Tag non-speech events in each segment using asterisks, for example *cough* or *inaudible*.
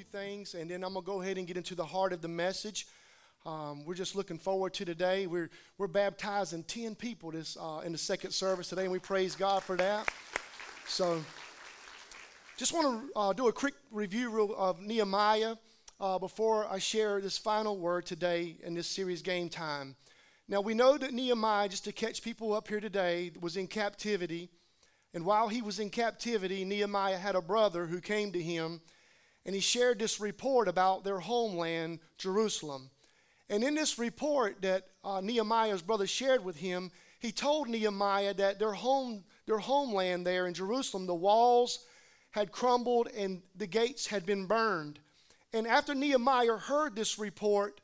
Few things, and then I'm going to go ahead and get into the heart of the message. Um, we're just looking forward to today. We're, we're baptizing 10 people this, uh, in the second service today, and we praise God for that. So, just want to uh, do a quick review of Nehemiah uh, before I share this final word today in this series, Game Time. Now, we know that Nehemiah, just to catch people up here today, was in captivity. And while he was in captivity, Nehemiah had a brother who came to him and he shared this report about their homeland, Jerusalem. And in this report that uh, Nehemiah's brother shared with him, he told Nehemiah that their home, their homeland there in Jerusalem, the walls had crumbled and the gates had been burned. And after Nehemiah heard this report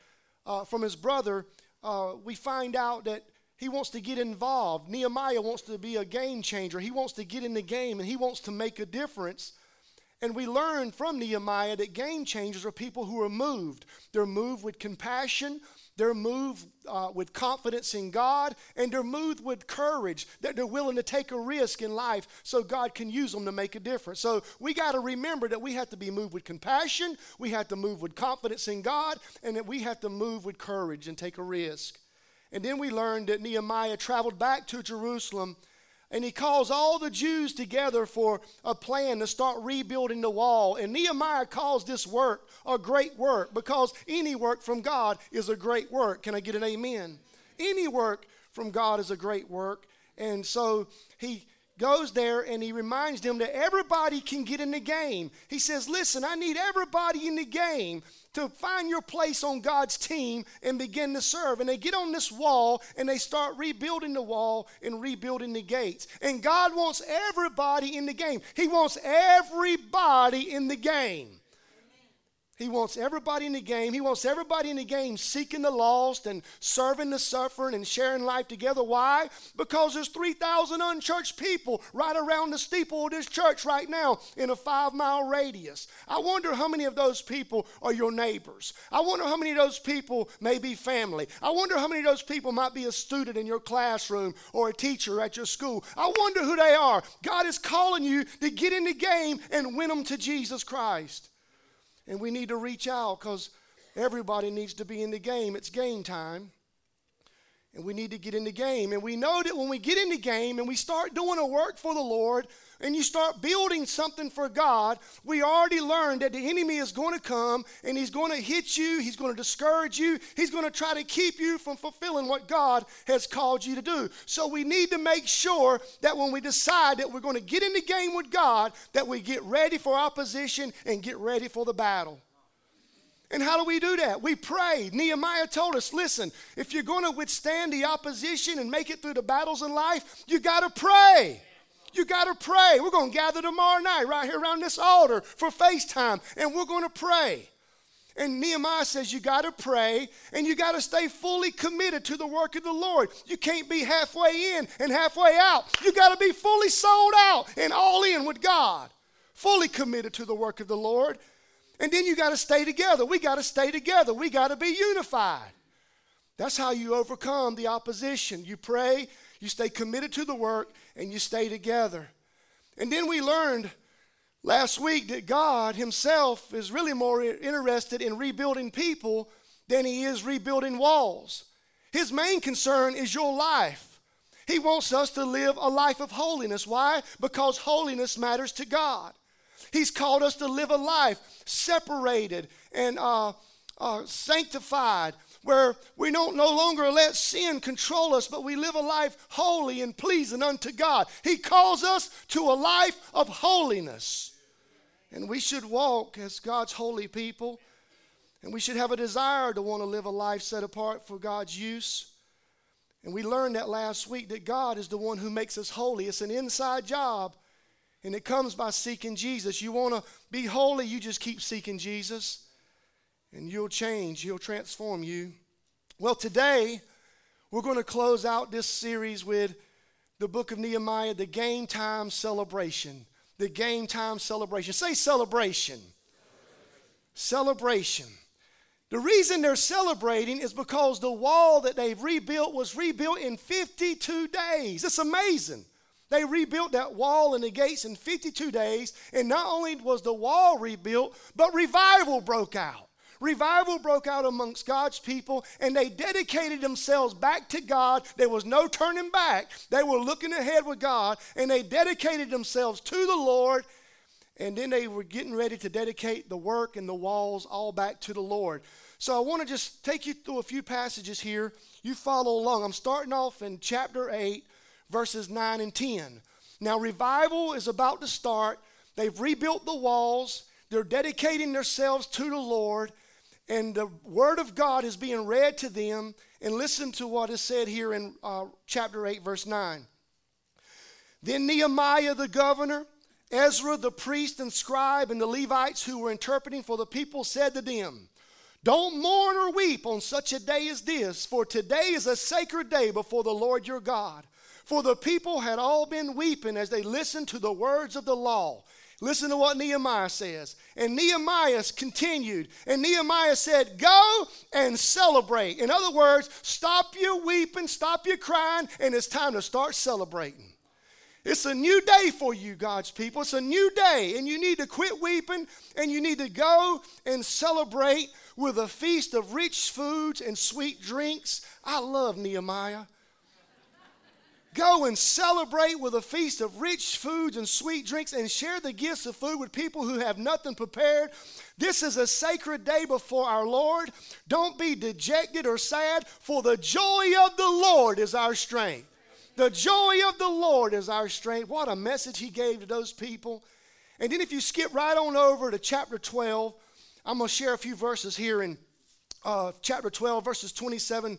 uh, from his brother, uh, we find out that he wants to get involved. Nehemiah wants to be a game changer. He wants to get in the game and he wants to make a difference. And we learn from Nehemiah that game changers are people who are moved. They're moved with compassion, they're moved uh, with confidence in God, and they're moved with courage, that they're willing to take a risk in life so God can use them to make a difference. So we got to remember that we have to be moved with compassion, we have to move with confidence in God, and that we have to move with courage and take a risk. And then we learned that Nehemiah traveled back to Jerusalem and he calls all the Jews together for a plan to start rebuilding the wall. And Nehemiah calls this work a great work because any work from God is a great work. Can I get an amen? Any work from God is a great work. And so he goes there and he reminds them that everybody can get in the game. He says, Listen, I need everybody in the game to find your place on God's team and begin to serve. And they get on this wall and they start rebuilding the wall and rebuilding the gates. And God wants everybody in the game, He wants everybody in the game. He wants everybody in the game. He wants everybody in the game seeking the lost and serving the suffering and sharing life together. Why? Because there's 3,000 unchurched people right around the steeple of this church right now in a five mile radius. I wonder how many of those people are your neighbors. I wonder how many of those people may be family. I wonder how many of those people might be a student in your classroom or a teacher at your school. I wonder who they are. God is calling you to get in the game and win them to Jesus Christ. And we need to reach out because everybody needs to be in the game. It's game time. And we need to get in the game. And we know that when we get in the game and we start doing a work for the Lord and you start building something for God, we already learned that the enemy is going to come and he's going to hit you, he's going to discourage you, he's going to try to keep you from fulfilling what God has called you to do. So we need to make sure that when we decide that we're going to get in the game with God, that we get ready for opposition and get ready for the battle. And how do we do that? We pray. Nehemiah told us listen, if you're going to withstand the opposition and make it through the battles in life, you got to pray. You got to pray. We're going to gather tomorrow night right here around this altar for FaceTime, and we're going to pray. And Nehemiah says you got to pray and you got to stay fully committed to the work of the Lord. You can't be halfway in and halfway out. You got to be fully sold out and all in with God, fully committed to the work of the Lord. And then you got to stay together. We got to stay together. We got to be unified. That's how you overcome the opposition. You pray, you stay committed to the work, and you stay together. And then we learned last week that God Himself is really more interested in rebuilding people than He is rebuilding walls. His main concern is your life. He wants us to live a life of holiness. Why? Because holiness matters to God. He's called us to live a life separated and uh, uh, sanctified, where we don't no longer let sin control us, but we live a life holy and pleasing unto God. He calls us to a life of holiness. And we should walk as God's holy people. And we should have a desire to want to live a life set apart for God's use. And we learned that last week that God is the one who makes us holy. It's an inside job And it comes by seeking Jesus. You want to be holy, you just keep seeking Jesus. And you'll change, He'll transform you. Well, today, we're going to close out this series with the book of Nehemiah, the game time celebration. The game time celebration. Say celebration. Celebration. celebration. The reason they're celebrating is because the wall that they've rebuilt was rebuilt in 52 days. It's amazing. They rebuilt that wall and the gates in 52 days, and not only was the wall rebuilt, but revival broke out. Revival broke out amongst God's people, and they dedicated themselves back to God. There was no turning back. They were looking ahead with God, and they dedicated themselves to the Lord. And then they were getting ready to dedicate the work and the walls all back to the Lord. So I want to just take you through a few passages here. You follow along. I'm starting off in chapter 8, verses 9 and 10. Now, revival is about to start. They've rebuilt the walls, they're dedicating themselves to the Lord, and the word of God is being read to them. And listen to what is said here in uh, chapter 8, verse 9. Then Nehemiah the governor, Ezra the priest and scribe, and the Levites who were interpreting for the people said to them, Don't mourn or weep on such a day as this, for today is a sacred day before the Lord your God. For the people had all been weeping as they listened to the words of the law. Listen to what Nehemiah says. And Nehemiah continued, and Nehemiah said, Go and celebrate. In other words, stop your weeping, stop your crying, and it's time to start celebrating. It's a new day for you, God's people. It's a new day, and you need to quit weeping and you need to go and celebrate with a feast of rich foods and sweet drinks. I love Nehemiah. Go and celebrate with a feast of rich foods and sweet drinks and share the gifts of food with people who have nothing prepared. This is a sacred day before our Lord. Don't be dejected or sad, for the joy of the Lord is our strength. The joy of the Lord is our strength. What a message he gave to those people. And then if you skip right on over to chapter 12, I'm going to share a few verses here in uh, chapter 12, verses 27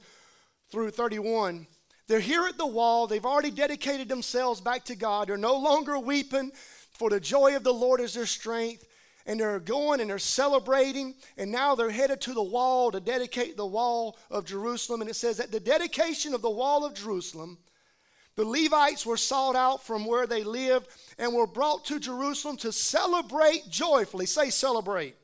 through 31. They're here at the wall. They've already dedicated themselves back to God. They're no longer weeping, for the joy of the Lord is their strength. And they're going and they're celebrating. And now they're headed to the wall to dedicate the wall of Jerusalem. And it says that the dedication of the wall of Jerusalem, the Levites were sought out from where they lived and were brought to Jerusalem to celebrate joyfully. Say, celebrate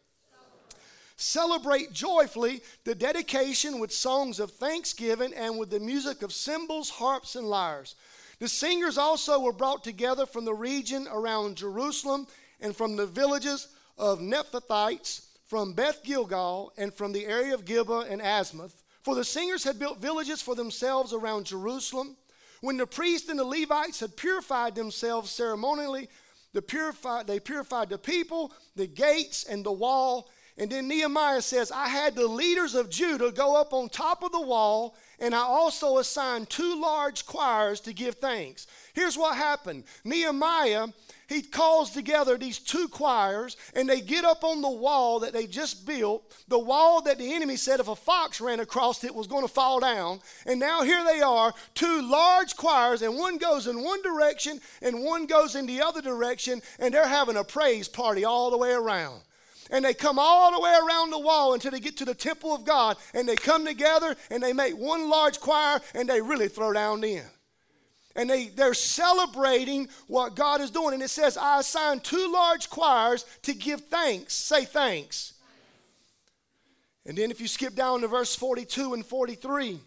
celebrate joyfully the dedication with songs of thanksgiving and with the music of cymbals, harps, and lyres. The singers also were brought together from the region around Jerusalem and from the villages of Nephthyites, from Beth Gilgal, and from the area of Gibeah and Asmath. For the singers had built villages for themselves around Jerusalem. When the priests and the Levites had purified themselves ceremonially, the purified, they purified the people, the gates, and the wall, and then Nehemiah says, I had the leaders of Judah go up on top of the wall, and I also assigned two large choirs to give thanks. Here's what happened Nehemiah, he calls together these two choirs, and they get up on the wall that they just built, the wall that the enemy said if a fox ran across it was going to fall down. And now here they are, two large choirs, and one goes in one direction and one goes in the other direction, and they're having a praise party all the way around and they come all the way around the wall until they get to the temple of God, and they come together and they make one large choir and they really throw down in. And they, they're celebrating what God is doing. And it says, I assigned two large choirs to give thanks. Say thanks. And then if you skip down to verse 42 and 43,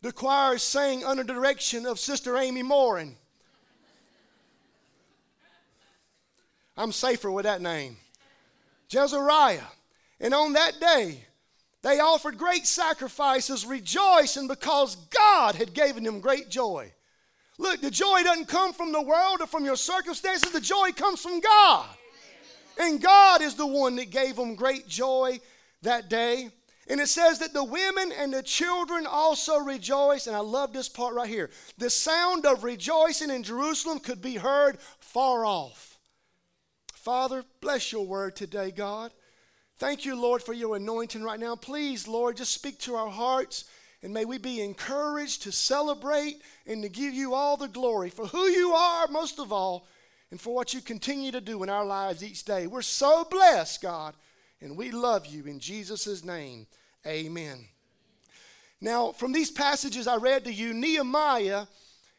the choir is sang under the direction of Sister Amy Morin. I'm safer with that name. Jezariah. And on that day, they offered great sacrifices, rejoicing because God had given them great joy. Look, the joy doesn't come from the world or from your circumstances, the joy comes from God. And God is the one that gave them great joy that day. And it says that the women and the children also rejoiced. And I love this part right here. The sound of rejoicing in Jerusalem could be heard far off. Father, bless your word today, God. Thank you, Lord, for your anointing right now. Please, Lord, just speak to our hearts and may we be encouraged to celebrate and to give you all the glory for who you are, most of all, and for what you continue to do in our lives each day. We're so blessed, God, and we love you in Jesus' name. Amen. Now, from these passages I read to you, Nehemiah,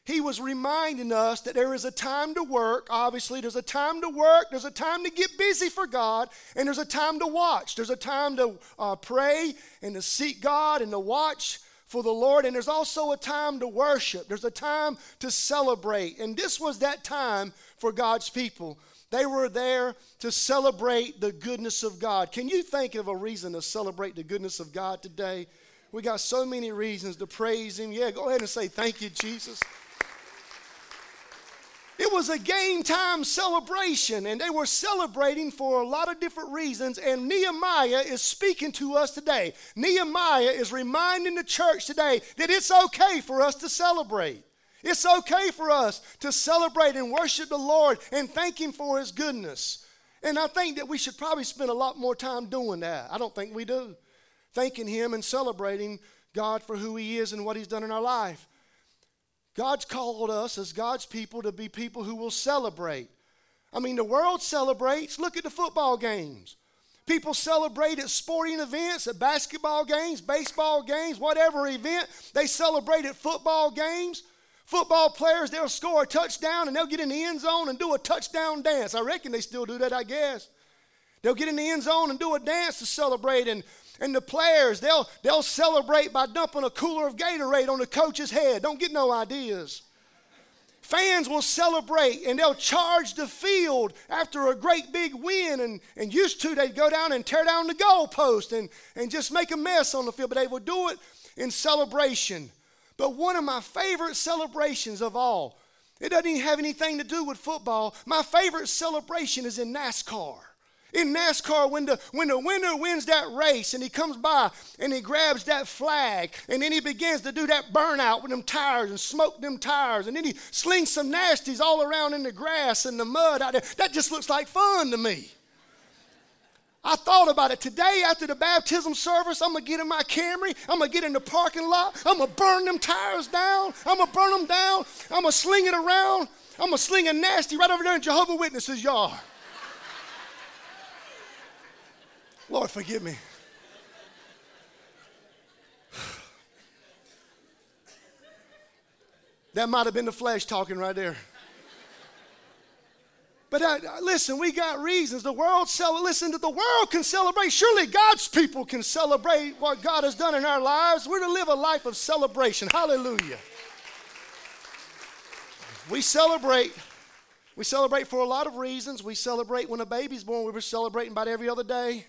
he was reminding us that there is a time to work. Obviously, there's a time to work, there's a time to get busy for God, and there's a time to watch. There's a time to uh, pray and to seek God and to watch for the Lord, and there's also a time to worship. There's a time to celebrate. And this was that time for God's people. They were there to celebrate the goodness of God. Can you think of a reason to celebrate the goodness of God today? We got so many reasons to praise Him. Yeah, go ahead and say, Thank you, Jesus. It was a game time celebration, and they were celebrating for a lot of different reasons. And Nehemiah is speaking to us today. Nehemiah is reminding the church today that it's okay for us to celebrate. It's okay for us to celebrate and worship the Lord and thank Him for His goodness. And I think that we should probably spend a lot more time doing that. I don't think we do thanking Him and celebrating God for who He is and what He's done in our life. God's called us as God's people to be people who will celebrate. I mean, the world celebrates. Look at the football games. People celebrate at sporting events, at basketball games, baseball games, whatever event. They celebrate at football games. Football players, they'll score a touchdown and they'll get in the end zone and do a touchdown dance. I reckon they still do that, I guess. They'll get in the end zone and do a dance to celebrate. And and the players, they'll, they'll celebrate by dumping a cooler of Gatorade on the coach's head. Don't get no ideas. Fans will celebrate and they'll charge the field after a great big win. And, and used to, they'd go down and tear down the goalpost and, and just make a mess on the field, but they would do it in celebration. But one of my favorite celebrations of all, it doesn't even have anything to do with football. My favorite celebration is in NASCAR in NASCAR when the when the winner wins that race and he comes by and he grabs that flag and then he begins to do that burnout with them tires and smoke them tires and then he slings some nasties all around in the grass and the mud out there. That just looks like fun to me. I thought about it today after the baptism service. I'm gonna get in my Camry. I'm gonna get in the parking lot. I'm gonna burn them tires down. I'm gonna burn them down. I'm gonna sling it around. I'm gonna sling a nasty right over there in Jehovah Witnesses' yard. Lord, forgive me. That might have been the flesh talking right there. But uh, listen, we got reasons. The world cel- listen that the world can celebrate. Surely God's people can celebrate what God has done in our lives. We're to live a life of celebration. Hallelujah. We celebrate. We celebrate for a lot of reasons. We celebrate when a baby's born. We were celebrating about every other day.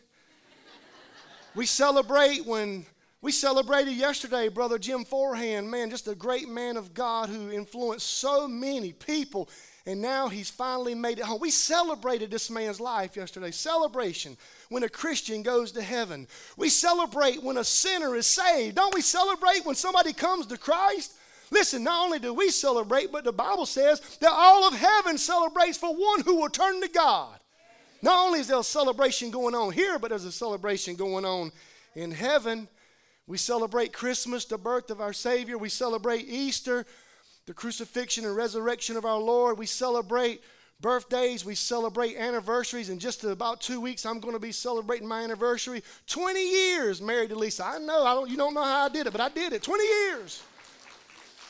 We celebrate when we celebrated yesterday, Brother Jim Forehand, man, just a great man of God who influenced so many people, and now he's finally made it home. We celebrated this man's life yesterday. Celebration when a Christian goes to heaven. We celebrate when a sinner is saved. Don't we celebrate when somebody comes to Christ? Listen, not only do we celebrate, but the Bible says that all of heaven celebrates for one who will turn to God. Not only is there a celebration going on here, but there's a celebration going on in heaven. We celebrate Christmas, the birth of our Savior. We celebrate Easter, the crucifixion and resurrection of our Lord. We celebrate birthdays. We celebrate anniversaries. In just about two weeks, I'm going to be celebrating my anniversary. 20 years married to Lisa. I know, I don't, you don't know how I did it, but I did it. 20 years.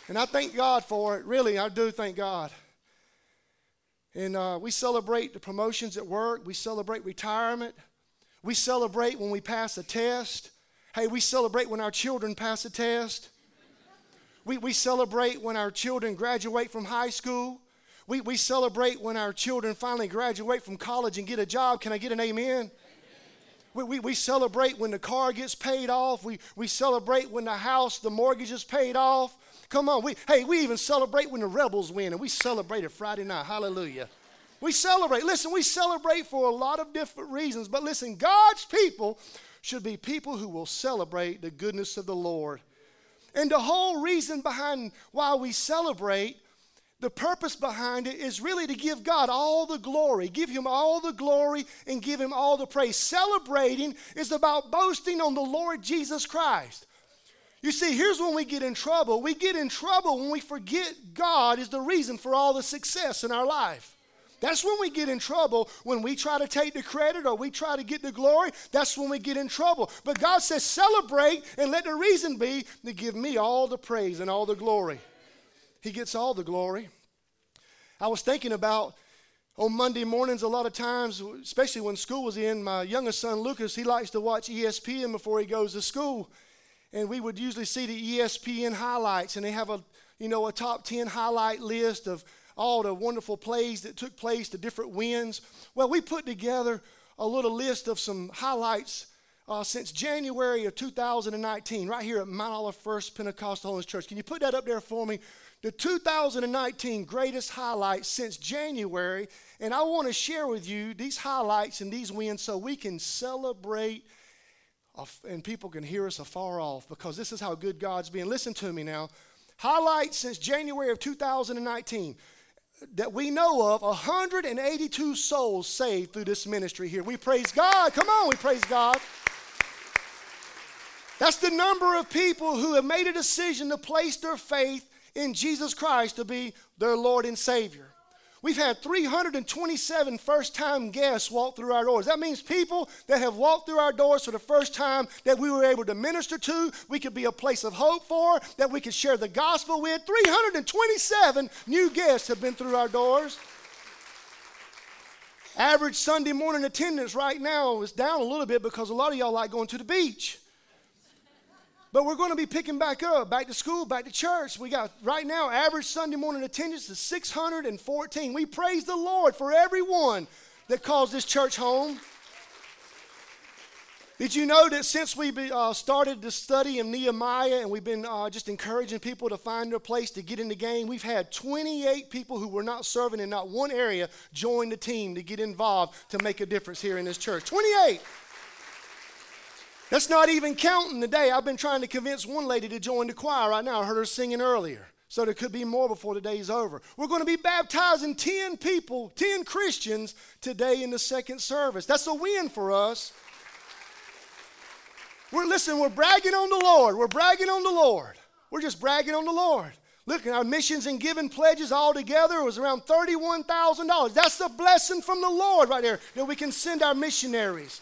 And I thank God for it. Really, I do thank God. And uh, we celebrate the promotions at work. We celebrate retirement. We celebrate when we pass a test. Hey, we celebrate when our children pass a test. We, we celebrate when our children graduate from high school. We, we celebrate when our children finally graduate from college and get a job. Can I get an amen? We, we, we celebrate when the car gets paid off. We, we celebrate when the house, the mortgage is paid off. Come on, we hey, we even celebrate when the rebels win, and we celebrated Friday night. Hallelujah. We celebrate. Listen, we celebrate for a lot of different reasons, but listen, God's people should be people who will celebrate the goodness of the Lord. And the whole reason behind why we celebrate, the purpose behind it is really to give God all the glory, give Him all the glory, and give Him all the praise. Celebrating is about boasting on the Lord Jesus Christ. You see, here's when we get in trouble. We get in trouble when we forget God is the reason for all the success in our life. That's when we get in trouble. When we try to take the credit or we try to get the glory, that's when we get in trouble. But God says, celebrate and let the reason be to give me all the praise and all the glory. He gets all the glory. I was thinking about on Monday mornings, a lot of times, especially when school was in, my youngest son Lucas, he likes to watch ESPN before he goes to school. And we would usually see the ESPN highlights, and they have a you know a top 10 highlight list of all the wonderful plays that took place, the different wins. Well, we put together a little list of some highlights uh, since January of 2019, right here at Mount Olive First Pentecostal Holiness Church. Can you put that up there for me? The 2019 greatest highlights since January. And I want to share with you these highlights and these wins so we can celebrate and people can hear us afar off because this is how good God's been. Listen to me now. Highlights since January of 2019 that we know of 182 souls saved through this ministry here. We praise God. Come on, we praise God. That's the number of people who have made a decision to place their faith in Jesus Christ to be their Lord and Savior. We've had 327 first time guests walk through our doors. That means people that have walked through our doors for the first time that we were able to minister to, we could be a place of hope for, that we could share the gospel with. 327 new guests have been through our doors. Average Sunday morning attendance right now is down a little bit because a lot of y'all like going to the beach. But we're going to be picking back up, back to school, back to church. We got right now average Sunday morning attendance is 614. We praise the Lord for everyone that calls this church home. Did you know that since we uh, started the study in Nehemiah and we've been uh, just encouraging people to find their place to get in the game, we've had 28 people who were not serving in not one area join the team to get involved to make a difference here in this church. 28! That's not even counting the day. I've been trying to convince one lady to join the choir right now. I heard her singing earlier. So there could be more before the day's over. We're going to be baptizing 10 people, 10 Christians today in the second service. That's a win for us. We're listen, we're bragging on the Lord. We're bragging on the Lord. We're just bragging on the Lord. Look, our missions and giving pledges all together was around $31,000. That's a blessing from the Lord right there that we can send our missionaries.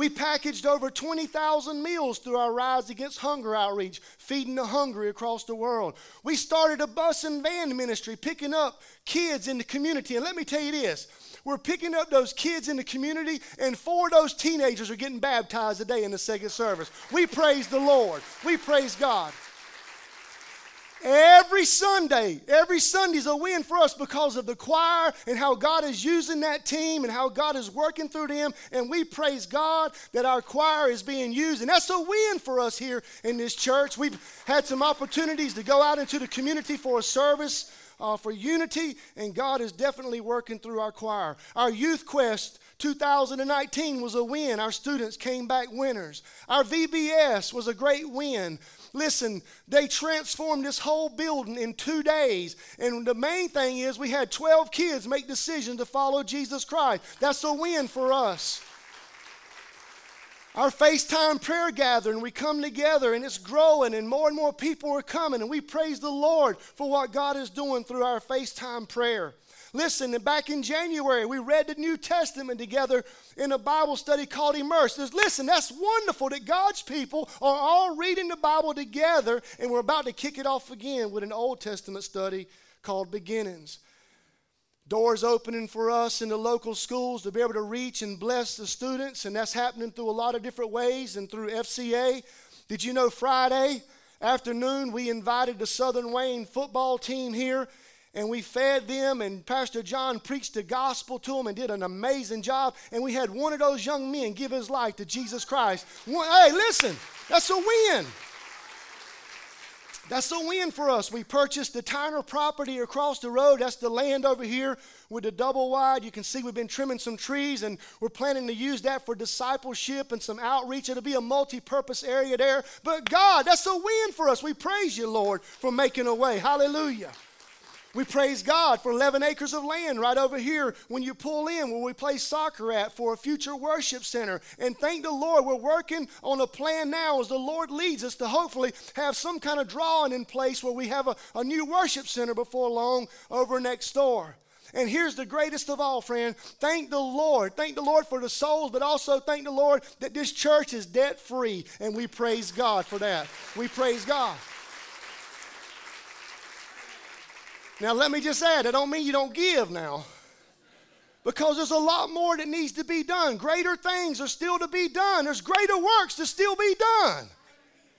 We packaged over 20,000 meals through our Rise Against Hunger outreach, feeding the hungry across the world. We started a bus and van ministry, picking up kids in the community. And let me tell you this we're picking up those kids in the community, and four of those teenagers are getting baptized today in the second service. We praise the Lord. We praise God. Every Sunday, every Sunday's a win for us because of the choir and how God is using that team and how God is working through them. And we praise God that our choir is being used. And that's a win for us here in this church. We've had some opportunities to go out into the community for a service. Uh, for unity, and God is definitely working through our choir. Our Youth Quest 2019 was a win. Our students came back winners. Our VBS was a great win. Listen, they transformed this whole building in two days. And the main thing is we had 12 kids make decisions to follow Jesus Christ. That's a win for us. Our FaceTime prayer gathering, we come together and it's growing, and more and more people are coming, and we praise the Lord for what God is doing through our FaceTime prayer. Listen, back in January, we read the New Testament together in a Bible study called Immerse. Listen, that's wonderful that God's people are all reading the Bible together, and we're about to kick it off again with an Old Testament study called Beginnings. Doors opening for us in the local schools to be able to reach and bless the students, and that's happening through a lot of different ways and through FCA. Did you know Friday afternoon we invited the Southern Wayne football team here and we fed them and pastor john preached the gospel to them and did an amazing job and we had one of those young men give his life to jesus christ one, hey listen that's a win that's a win for us. We purchased the Tyner property across the road. That's the land over here with the double wide. You can see we've been trimming some trees and we're planning to use that for discipleship and some outreach. It'll be a multi purpose area there. But God, that's a win for us. We praise you, Lord, for making a way. Hallelujah. We praise God for 11 acres of land right over here when you pull in where we play soccer at for a future worship center. And thank the Lord, we're working on a plan now as the Lord leads us to hopefully have some kind of drawing in place where we have a, a new worship center before long over next door. And here's the greatest of all, friend. Thank the Lord. Thank the Lord for the souls, but also thank the Lord that this church is debt free. And we praise God for that. We praise God. Now, let me just add, I don't mean you don't give now. Because there's a lot more that needs to be done. Greater things are still to be done. There's greater works to still be done.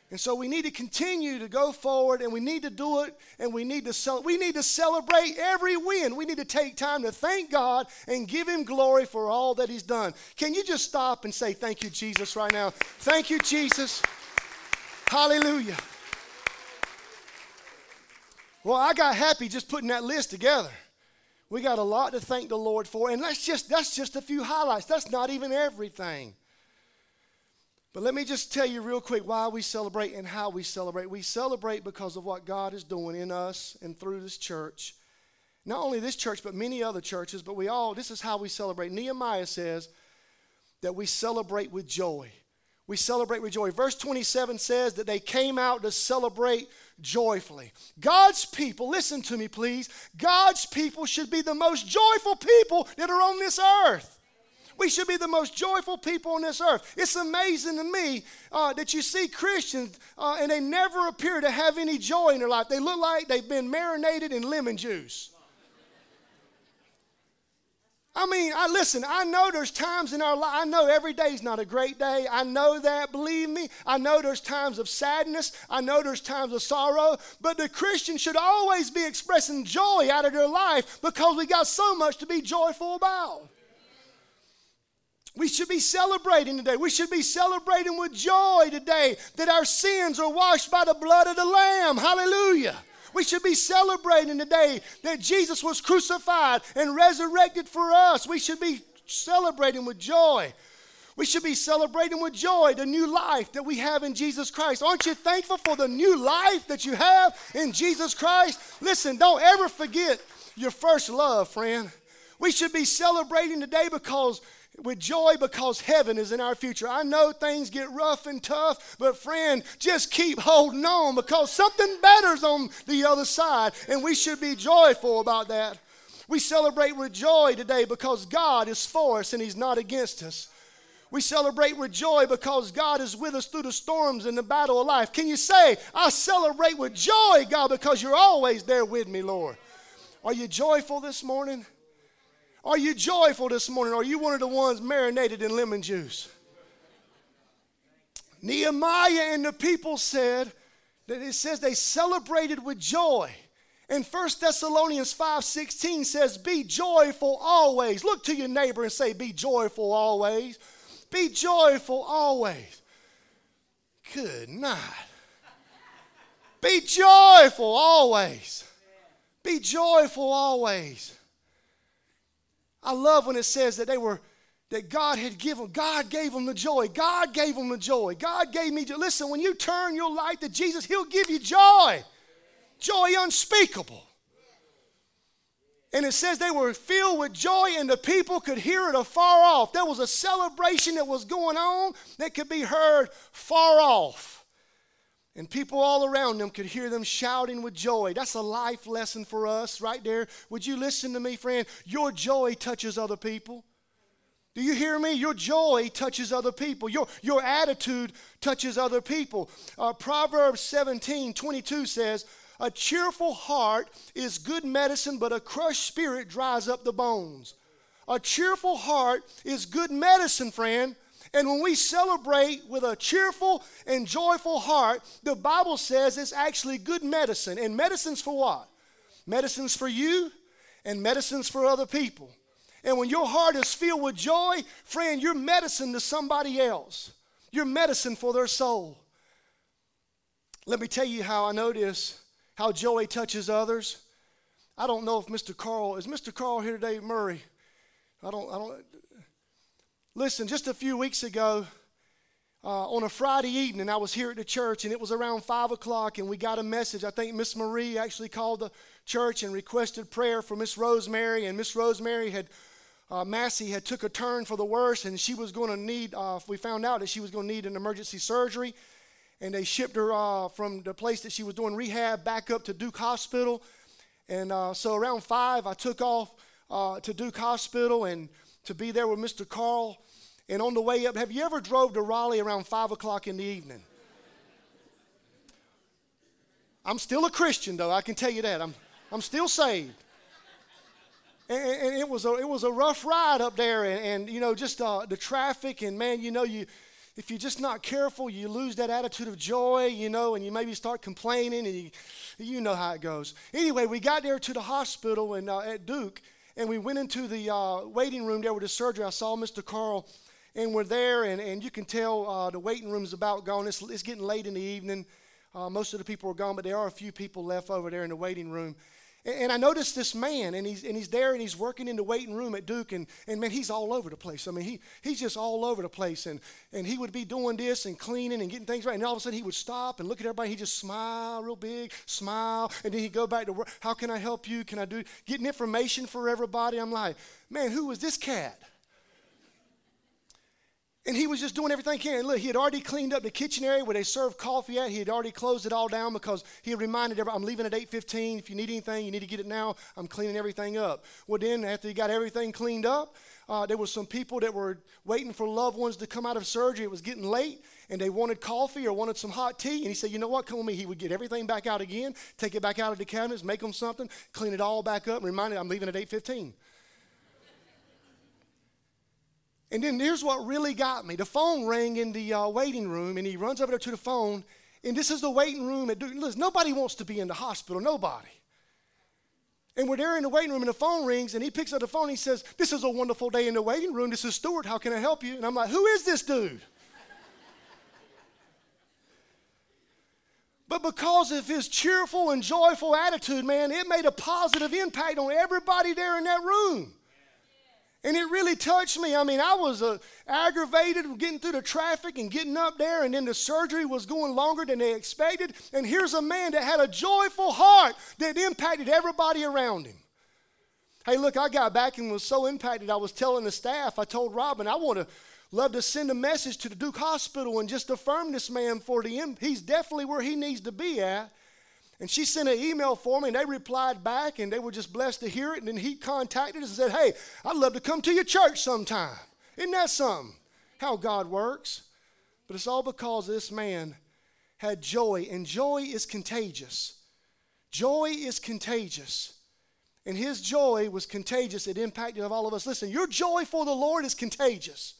And so we need to continue to go forward and we need to do it and we need to cel- we need to celebrate every win. We need to take time to thank God and give him glory for all that he's done. Can you just stop and say thank you Jesus right now? Thank you Jesus. Hallelujah. Well, I got happy just putting that list together. We got a lot to thank the Lord for, and that's just that's just a few highlights. That's not even everything. But let me just tell you real quick why we celebrate and how we celebrate. We celebrate because of what God is doing in us and through this church. Not only this church, but many other churches, but we all, this is how we celebrate. Nehemiah says that we celebrate with joy. We celebrate with joy. Verse 27 says that they came out to celebrate joyfully. God's people, listen to me, please. God's people should be the most joyful people that are on this earth. We should be the most joyful people on this earth. It's amazing to me uh, that you see Christians uh, and they never appear to have any joy in their life. They look like they've been marinated in lemon juice. I mean, I listen, I know there's times in our life, I know every day is not a great day. I know that, believe me. I know there's times of sadness. I know there's times of sorrow. But the Christian should always be expressing joy out of their life because we got so much to be joyful about. We should be celebrating today. We should be celebrating with joy today that our sins are washed by the blood of the Lamb. Hallelujah. We should be celebrating the day that Jesus was crucified and resurrected for us. We should be celebrating with joy. We should be celebrating with joy the new life that we have in Jesus Christ. Aren't you thankful for the new life that you have in Jesus Christ? Listen, don't ever forget your first love, friend. We should be celebrating today because with joy because heaven is in our future. I know things get rough and tough, but friend, just keep holding on because something better's on the other side, and we should be joyful about that. We celebrate with joy today because God is for us and He's not against us. We celebrate with joy because God is with us through the storms and the battle of life. Can you say, I celebrate with joy, God, because you're always there with me, Lord? Are you joyful this morning? Are you joyful this morning? Are you one of the ones marinated in lemon juice? Nehemiah and the people said that it says they celebrated with joy. And 1 Thessalonians 5:16 says, "Be joyful always." Look to your neighbor and say, "Be joyful always." Be joyful always. Good night. Be joyful always. Be joyful always. I love when it says that they were that God had given God gave them the joy. God gave them the joy. God gave me joy. Listen, when you turn your life to Jesus, He'll give you joy. Joy unspeakable. And it says they were filled with joy, and the people could hear it afar off. There was a celebration that was going on that could be heard far off. And people all around them could hear them shouting with joy. That's a life lesson for us right there. Would you listen to me, friend? Your joy touches other people. Do you hear me? Your joy touches other people. Your, your attitude touches other people. Uh, Proverbs 17 22 says, A cheerful heart is good medicine, but a crushed spirit dries up the bones. A cheerful heart is good medicine, friend, and when we celebrate with a cheerful and joyful heart, the Bible says it's actually good medicine. And medicine's for what? Medicine's for you and medicine's for other people. And when your heart is filled with joy, friend, you're medicine to somebody else. You're medicine for their soul. Let me tell you how I this, how joy touches others. I don't know if Mr. Carl is Mr. Carl here today, Murray. I don't I don't Listen, just a few weeks ago, uh, on a Friday evening, I was here at the church, and it was around 5 o'clock, and we got a message. I think Miss Marie actually called the church and requested prayer for Miss Rosemary, and Miss Rosemary had, uh, Massey had took a turn for the worse, and she was going to need, uh, we found out that she was going to need an emergency surgery, and they shipped her uh, from the place that she was doing rehab back up to Duke Hospital. And uh, so around 5, I took off uh, to Duke Hospital and to be there with Mr. Carl. And on the way up, have you ever drove to Raleigh around 5 o'clock in the evening? I'm still a Christian, though, I can tell you that. I'm, I'm still saved. And, and it, was a, it was a rough ride up there, and, and you know, just uh, the traffic, and man, you know, you, if you're just not careful, you lose that attitude of joy, you know, and you maybe start complaining, and you, you know how it goes. Anyway, we got there to the hospital and uh, at Duke, and we went into the uh, waiting room there with the surgery. I saw Mr. Carl, and we're there, and, and you can tell uh, the waiting room's about gone. It's, it's getting late in the evening. Uh, most of the people are gone, but there are a few people left over there in the waiting room. And I noticed this man, and he's, and he's there and he's working in the waiting room at Duke, and, and man, he's all over the place. I mean, he, he's just all over the place. And, and he would be doing this and cleaning and getting things right. And all of a sudden, he would stop and look at everybody. He'd just smile real big, smile. And then he'd go back to work. How can I help you? Can I do? Getting information for everybody. I'm like, man, who was this cat? And he was just doing everything he can. Look, he had already cleaned up the kitchen area where they served coffee at. He had already closed it all down because he reminded everybody, I'm leaving at 8.15. If you need anything, you need to get it now. I'm cleaning everything up. Well, then after he got everything cleaned up, uh, there were some people that were waiting for loved ones to come out of surgery. It was getting late, and they wanted coffee or wanted some hot tea. And he said, you know what, come with me. He would get everything back out again, take it back out of the cabinets, make them something, clean it all back up, and remind them, I'm leaving at 8.15. And then here's what really got me. The phone rang in the uh, waiting room, and he runs over there to the phone. And this is the waiting room. At, listen, nobody wants to be in the hospital. Nobody. And we're there in the waiting room, and the phone rings, and he picks up the phone. And he says, "This is a wonderful day in the waiting room. This is Stuart. How can I help you?" And I'm like, "Who is this dude?" *laughs* But because of his cheerful and joyful attitude, man, it made a positive impact on everybody there in that room. And it really touched me. I mean, I was uh, aggravated getting through the traffic and getting up there, and then the surgery was going longer than they expected. And here's a man that had a joyful heart that impacted everybody around him. Hey, look, I got back and was so impacted. I was telling the staff, I told Robin, I want to love to send a message to the Duke Hospital and just affirm this man for the he's definitely where he needs to be at. And she sent an email for me, and they replied back, and they were just blessed to hear it. And then he contacted us and said, Hey, I'd love to come to your church sometime. Isn't that something? How God works. But it's all because this man had joy, and joy is contagious. Joy is contagious. And his joy was contagious. It impacted all of us. Listen, your joy for the Lord is contagious.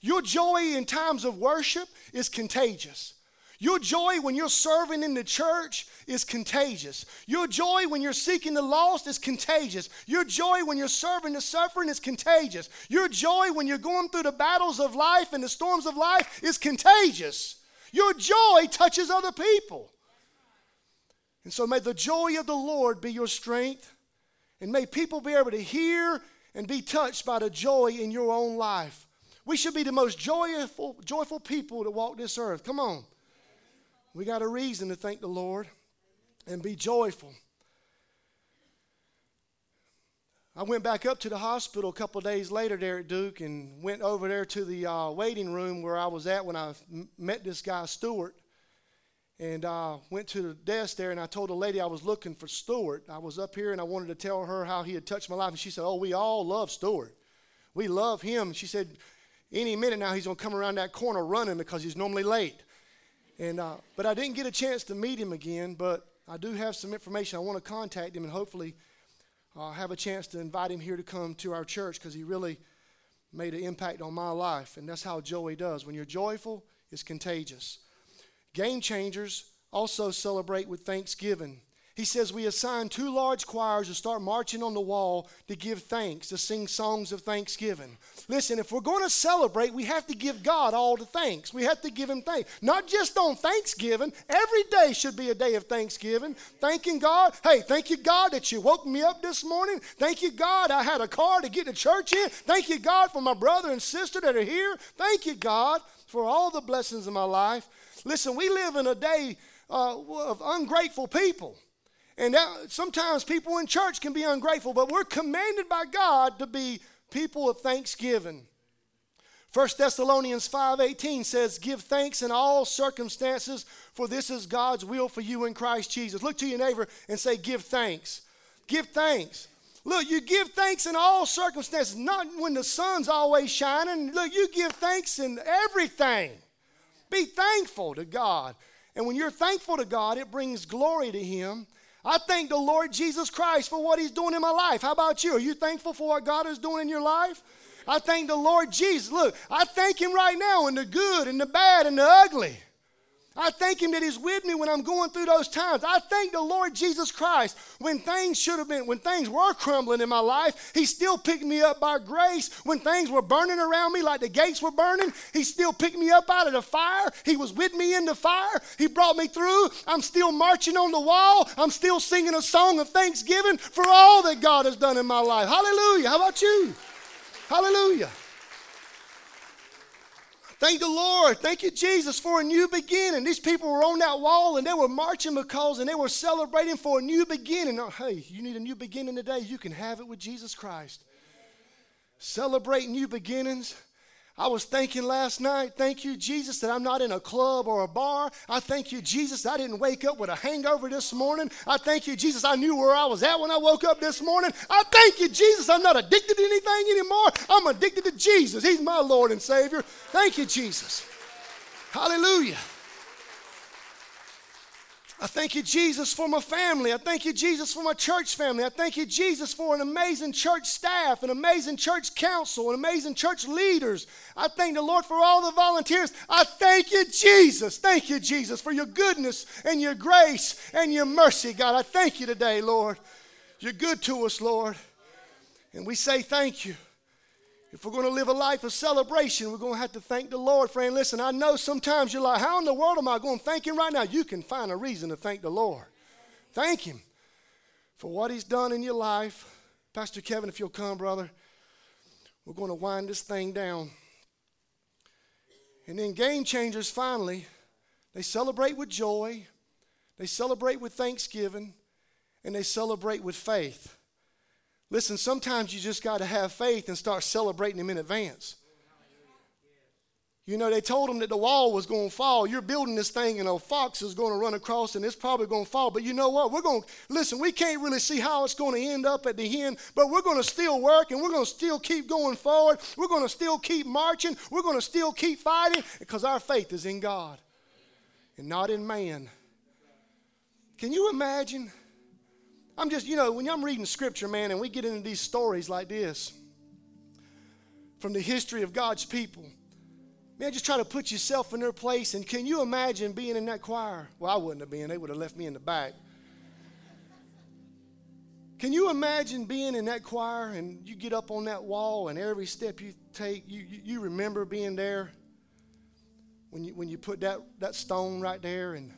Your joy in times of worship is contagious. Your joy when you're serving in the church is contagious. Your joy when you're seeking the lost is contagious. Your joy when you're serving the suffering is contagious. Your joy when you're going through the battles of life and the storms of life is contagious. Your joy touches other people. And so may the joy of the Lord be your strength, and may people be able to hear and be touched by the joy in your own life. We should be the most joyful, joyful people to walk this earth. Come on. We got a reason to thank the Lord and be joyful. I went back up to the hospital a couple days later there at Duke and went over there to the uh, waiting room where I was at when I met this guy, Stuart. And I uh, went to the desk there and I told the lady I was looking for Stuart. I was up here and I wanted to tell her how he had touched my life. And she said, Oh, we all love Stuart. We love him. She said, Any minute now he's going to come around that corner running because he's normally late. And, uh, but I didn't get a chance to meet him again, but I do have some information. I want to contact him and hopefully uh, have a chance to invite him here to come to our church because he really made an impact on my life. And that's how joy does. When you're joyful, it's contagious. Game changers also celebrate with thanksgiving he says we assign two large choirs to start marching on the wall to give thanks, to sing songs of thanksgiving. Listen, if we're going to celebrate, we have to give God all the thanks. We have to give Him thanks. Not just on Thanksgiving, every day should be a day of thanksgiving. Thanking God. Hey, thank you, God, that you woke me up this morning. Thank you, God, I had a car to get to church in. Thank you, God, for my brother and sister that are here. Thank you, God, for all the blessings in my life. Listen, we live in a day uh, of ungrateful people. And that, sometimes people in church can be ungrateful, but we're commanded by God to be people of thanksgiving. 1 Thessalonians 5:18 says, "Give thanks in all circumstances, for this is God's will for you in Christ Jesus." Look to your neighbor and say, "Give thanks." Give thanks. Look, you give thanks in all circumstances, not when the sun's always shining. Look, you give thanks in everything. Be thankful to God. And when you're thankful to God, it brings glory to Him. I thank the Lord Jesus Christ for what He's doing in my life. How about you? Are you thankful for what God is doing in your life? I thank the Lord Jesus. Look, I thank Him right now in the good and the bad and the ugly. I thank Him that He's with me when I'm going through those times. I thank the Lord Jesus Christ when things should have been, when things were crumbling in my life, He still picked me up by grace. When things were burning around me like the gates were burning, He still picked me up out of the fire. He was with me in the fire. He brought me through. I'm still marching on the wall. I'm still singing a song of thanksgiving for all that God has done in my life. Hallelujah. How about you? Hallelujah. Thank the Lord. Thank you, Jesus, for a new beginning. These people were on that wall and they were marching because and they were celebrating for a new beginning. Oh, hey, you need a new beginning today? You can have it with Jesus Christ. Celebrate new beginnings. I was thinking last night, thank you, Jesus, that I'm not in a club or a bar. I thank you, Jesus, I didn't wake up with a hangover this morning. I thank you, Jesus, I knew where I was at when I woke up this morning. I thank you, Jesus, I'm not addicted to anything anymore. I'm addicted to Jesus. He's my Lord and Savior. Thank you, Jesus. Hallelujah. I thank you, Jesus, for my family. I thank you, Jesus, for my church family. I thank you, Jesus, for an amazing church staff, an amazing church council, an amazing church leaders. I thank the Lord for all the volunteers. I thank you, Jesus. Thank you, Jesus, for your goodness and your grace and your mercy, God. I thank you today, Lord. You're good to us, Lord. And we say thank you. If we're going to live a life of celebration, we're going to have to thank the Lord, friend. Listen, I know sometimes you're like, how in the world am I going to thank Him right now? You can find a reason to thank the Lord. Thank Him for what He's done in your life. Pastor Kevin, if you'll come, brother, we're going to wind this thing down. And then, game changers finally, they celebrate with joy, they celebrate with thanksgiving, and they celebrate with faith. Listen, sometimes you just got to have faith and start celebrating Him in advance. You know, they told him that the wall was going to fall. You're building this thing and a fox is going to run across and it's probably going to fall. But you know what? We're going to, listen, we can't really see how it's going to end up at the end, but we're going to still work and we're going to still keep going forward. We're going to still keep marching. We're going to still keep fighting because our faith is in God and not in man. Can you imagine? I'm just, you know, when I'm reading scripture, man, and we get into these stories like this from the history of God's people, man, just try to put yourself in their place. And can you imagine being in that choir? Well, I wouldn't have been, they would have left me in the back. Can you imagine being in that choir and you get up on that wall and every step you take, you, you, you remember being there when you, when you put that, that stone right there and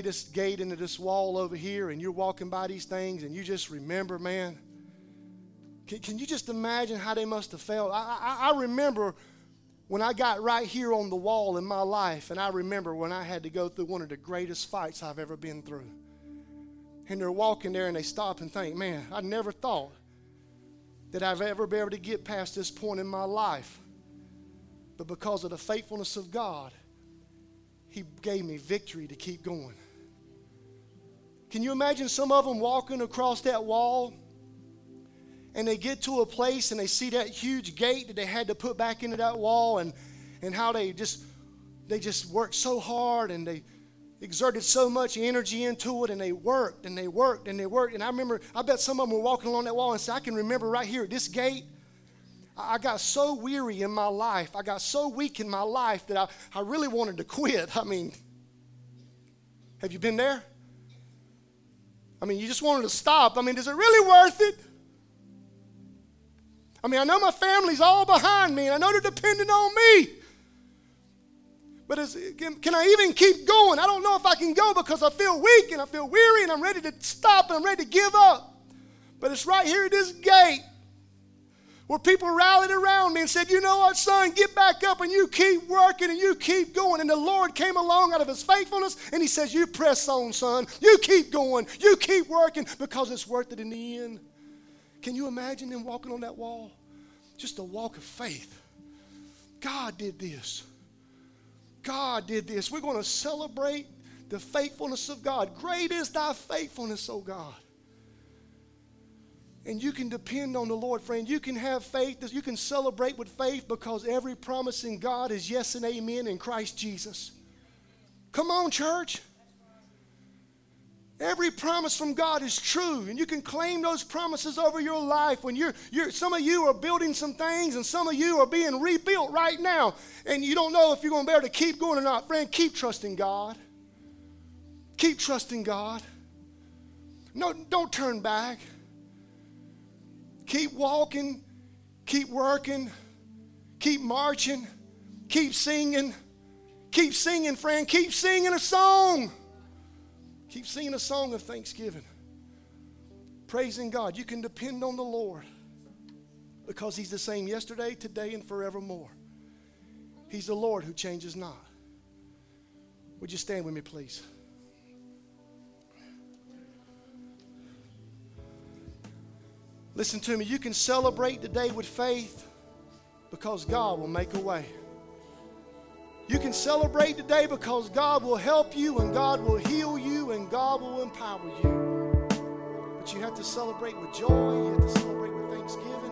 this gate into this wall over here and you're walking by these things and you just remember, man. Can, can you just imagine how they must have felt? I, I, I remember when I got right here on the wall in my life, and I remember when I had to go through one of the greatest fights I've ever been through. And they're walking there and they stop and think, man, I never thought that I've ever be able to get past this point in my life. But because of the faithfulness of God, he gave me victory to keep going. Can you imagine some of them walking across that wall and they get to a place and they see that huge gate that they had to put back into that wall and, and how they just they just worked so hard and they exerted so much energy into it and they worked and they worked and they worked and I remember I bet some of them were walking along that wall and said I can remember right here at this gate I got so weary in my life. I got so weak in my life that I, I really wanted to quit. *laughs* I mean, have you been there? I mean, you just wanted to stop. I mean, is it really worth it? I mean, I know my family's all behind me, and I know they're depending on me. But is, can I even keep going? I don't know if I can go because I feel weak and I feel weary and I'm ready to stop and I'm ready to give up. But it's right here at this gate where people rallied around me and said, You know what, son, get back up and you keep working and you keep going. And the Lord came along out of his faithfulness and he says, You press on, son. You keep going. You keep working because it's worth it in the end. Can you imagine them walking on that wall? Just a walk of faith. God did this. God did this. We're going to celebrate the faithfulness of God. Great is thy faithfulness, O God. And you can depend on the Lord, friend. You can have faith. You can celebrate with faith because every promise in God is yes and amen in Christ Jesus. Come on, church. Every promise from God is true, and you can claim those promises over your life. When you're, you're, some of you are building some things, and some of you are being rebuilt right now, and you don't know if you're going to be able to keep going or not. Friend, keep trusting God. Keep trusting God. No, don't turn back. Keep walking, keep working, keep marching, keep singing, keep singing, friend. Keep singing a song. Keep singing a song of thanksgiving. Praising God. You can depend on the Lord because He's the same yesterday, today, and forevermore. He's the Lord who changes not. Would you stand with me, please? Listen to me. You can celebrate today with faith because God will make a way. You can celebrate today because God will help you and God will heal you and God will empower you. But you have to celebrate with joy, you have to celebrate with thanksgiving.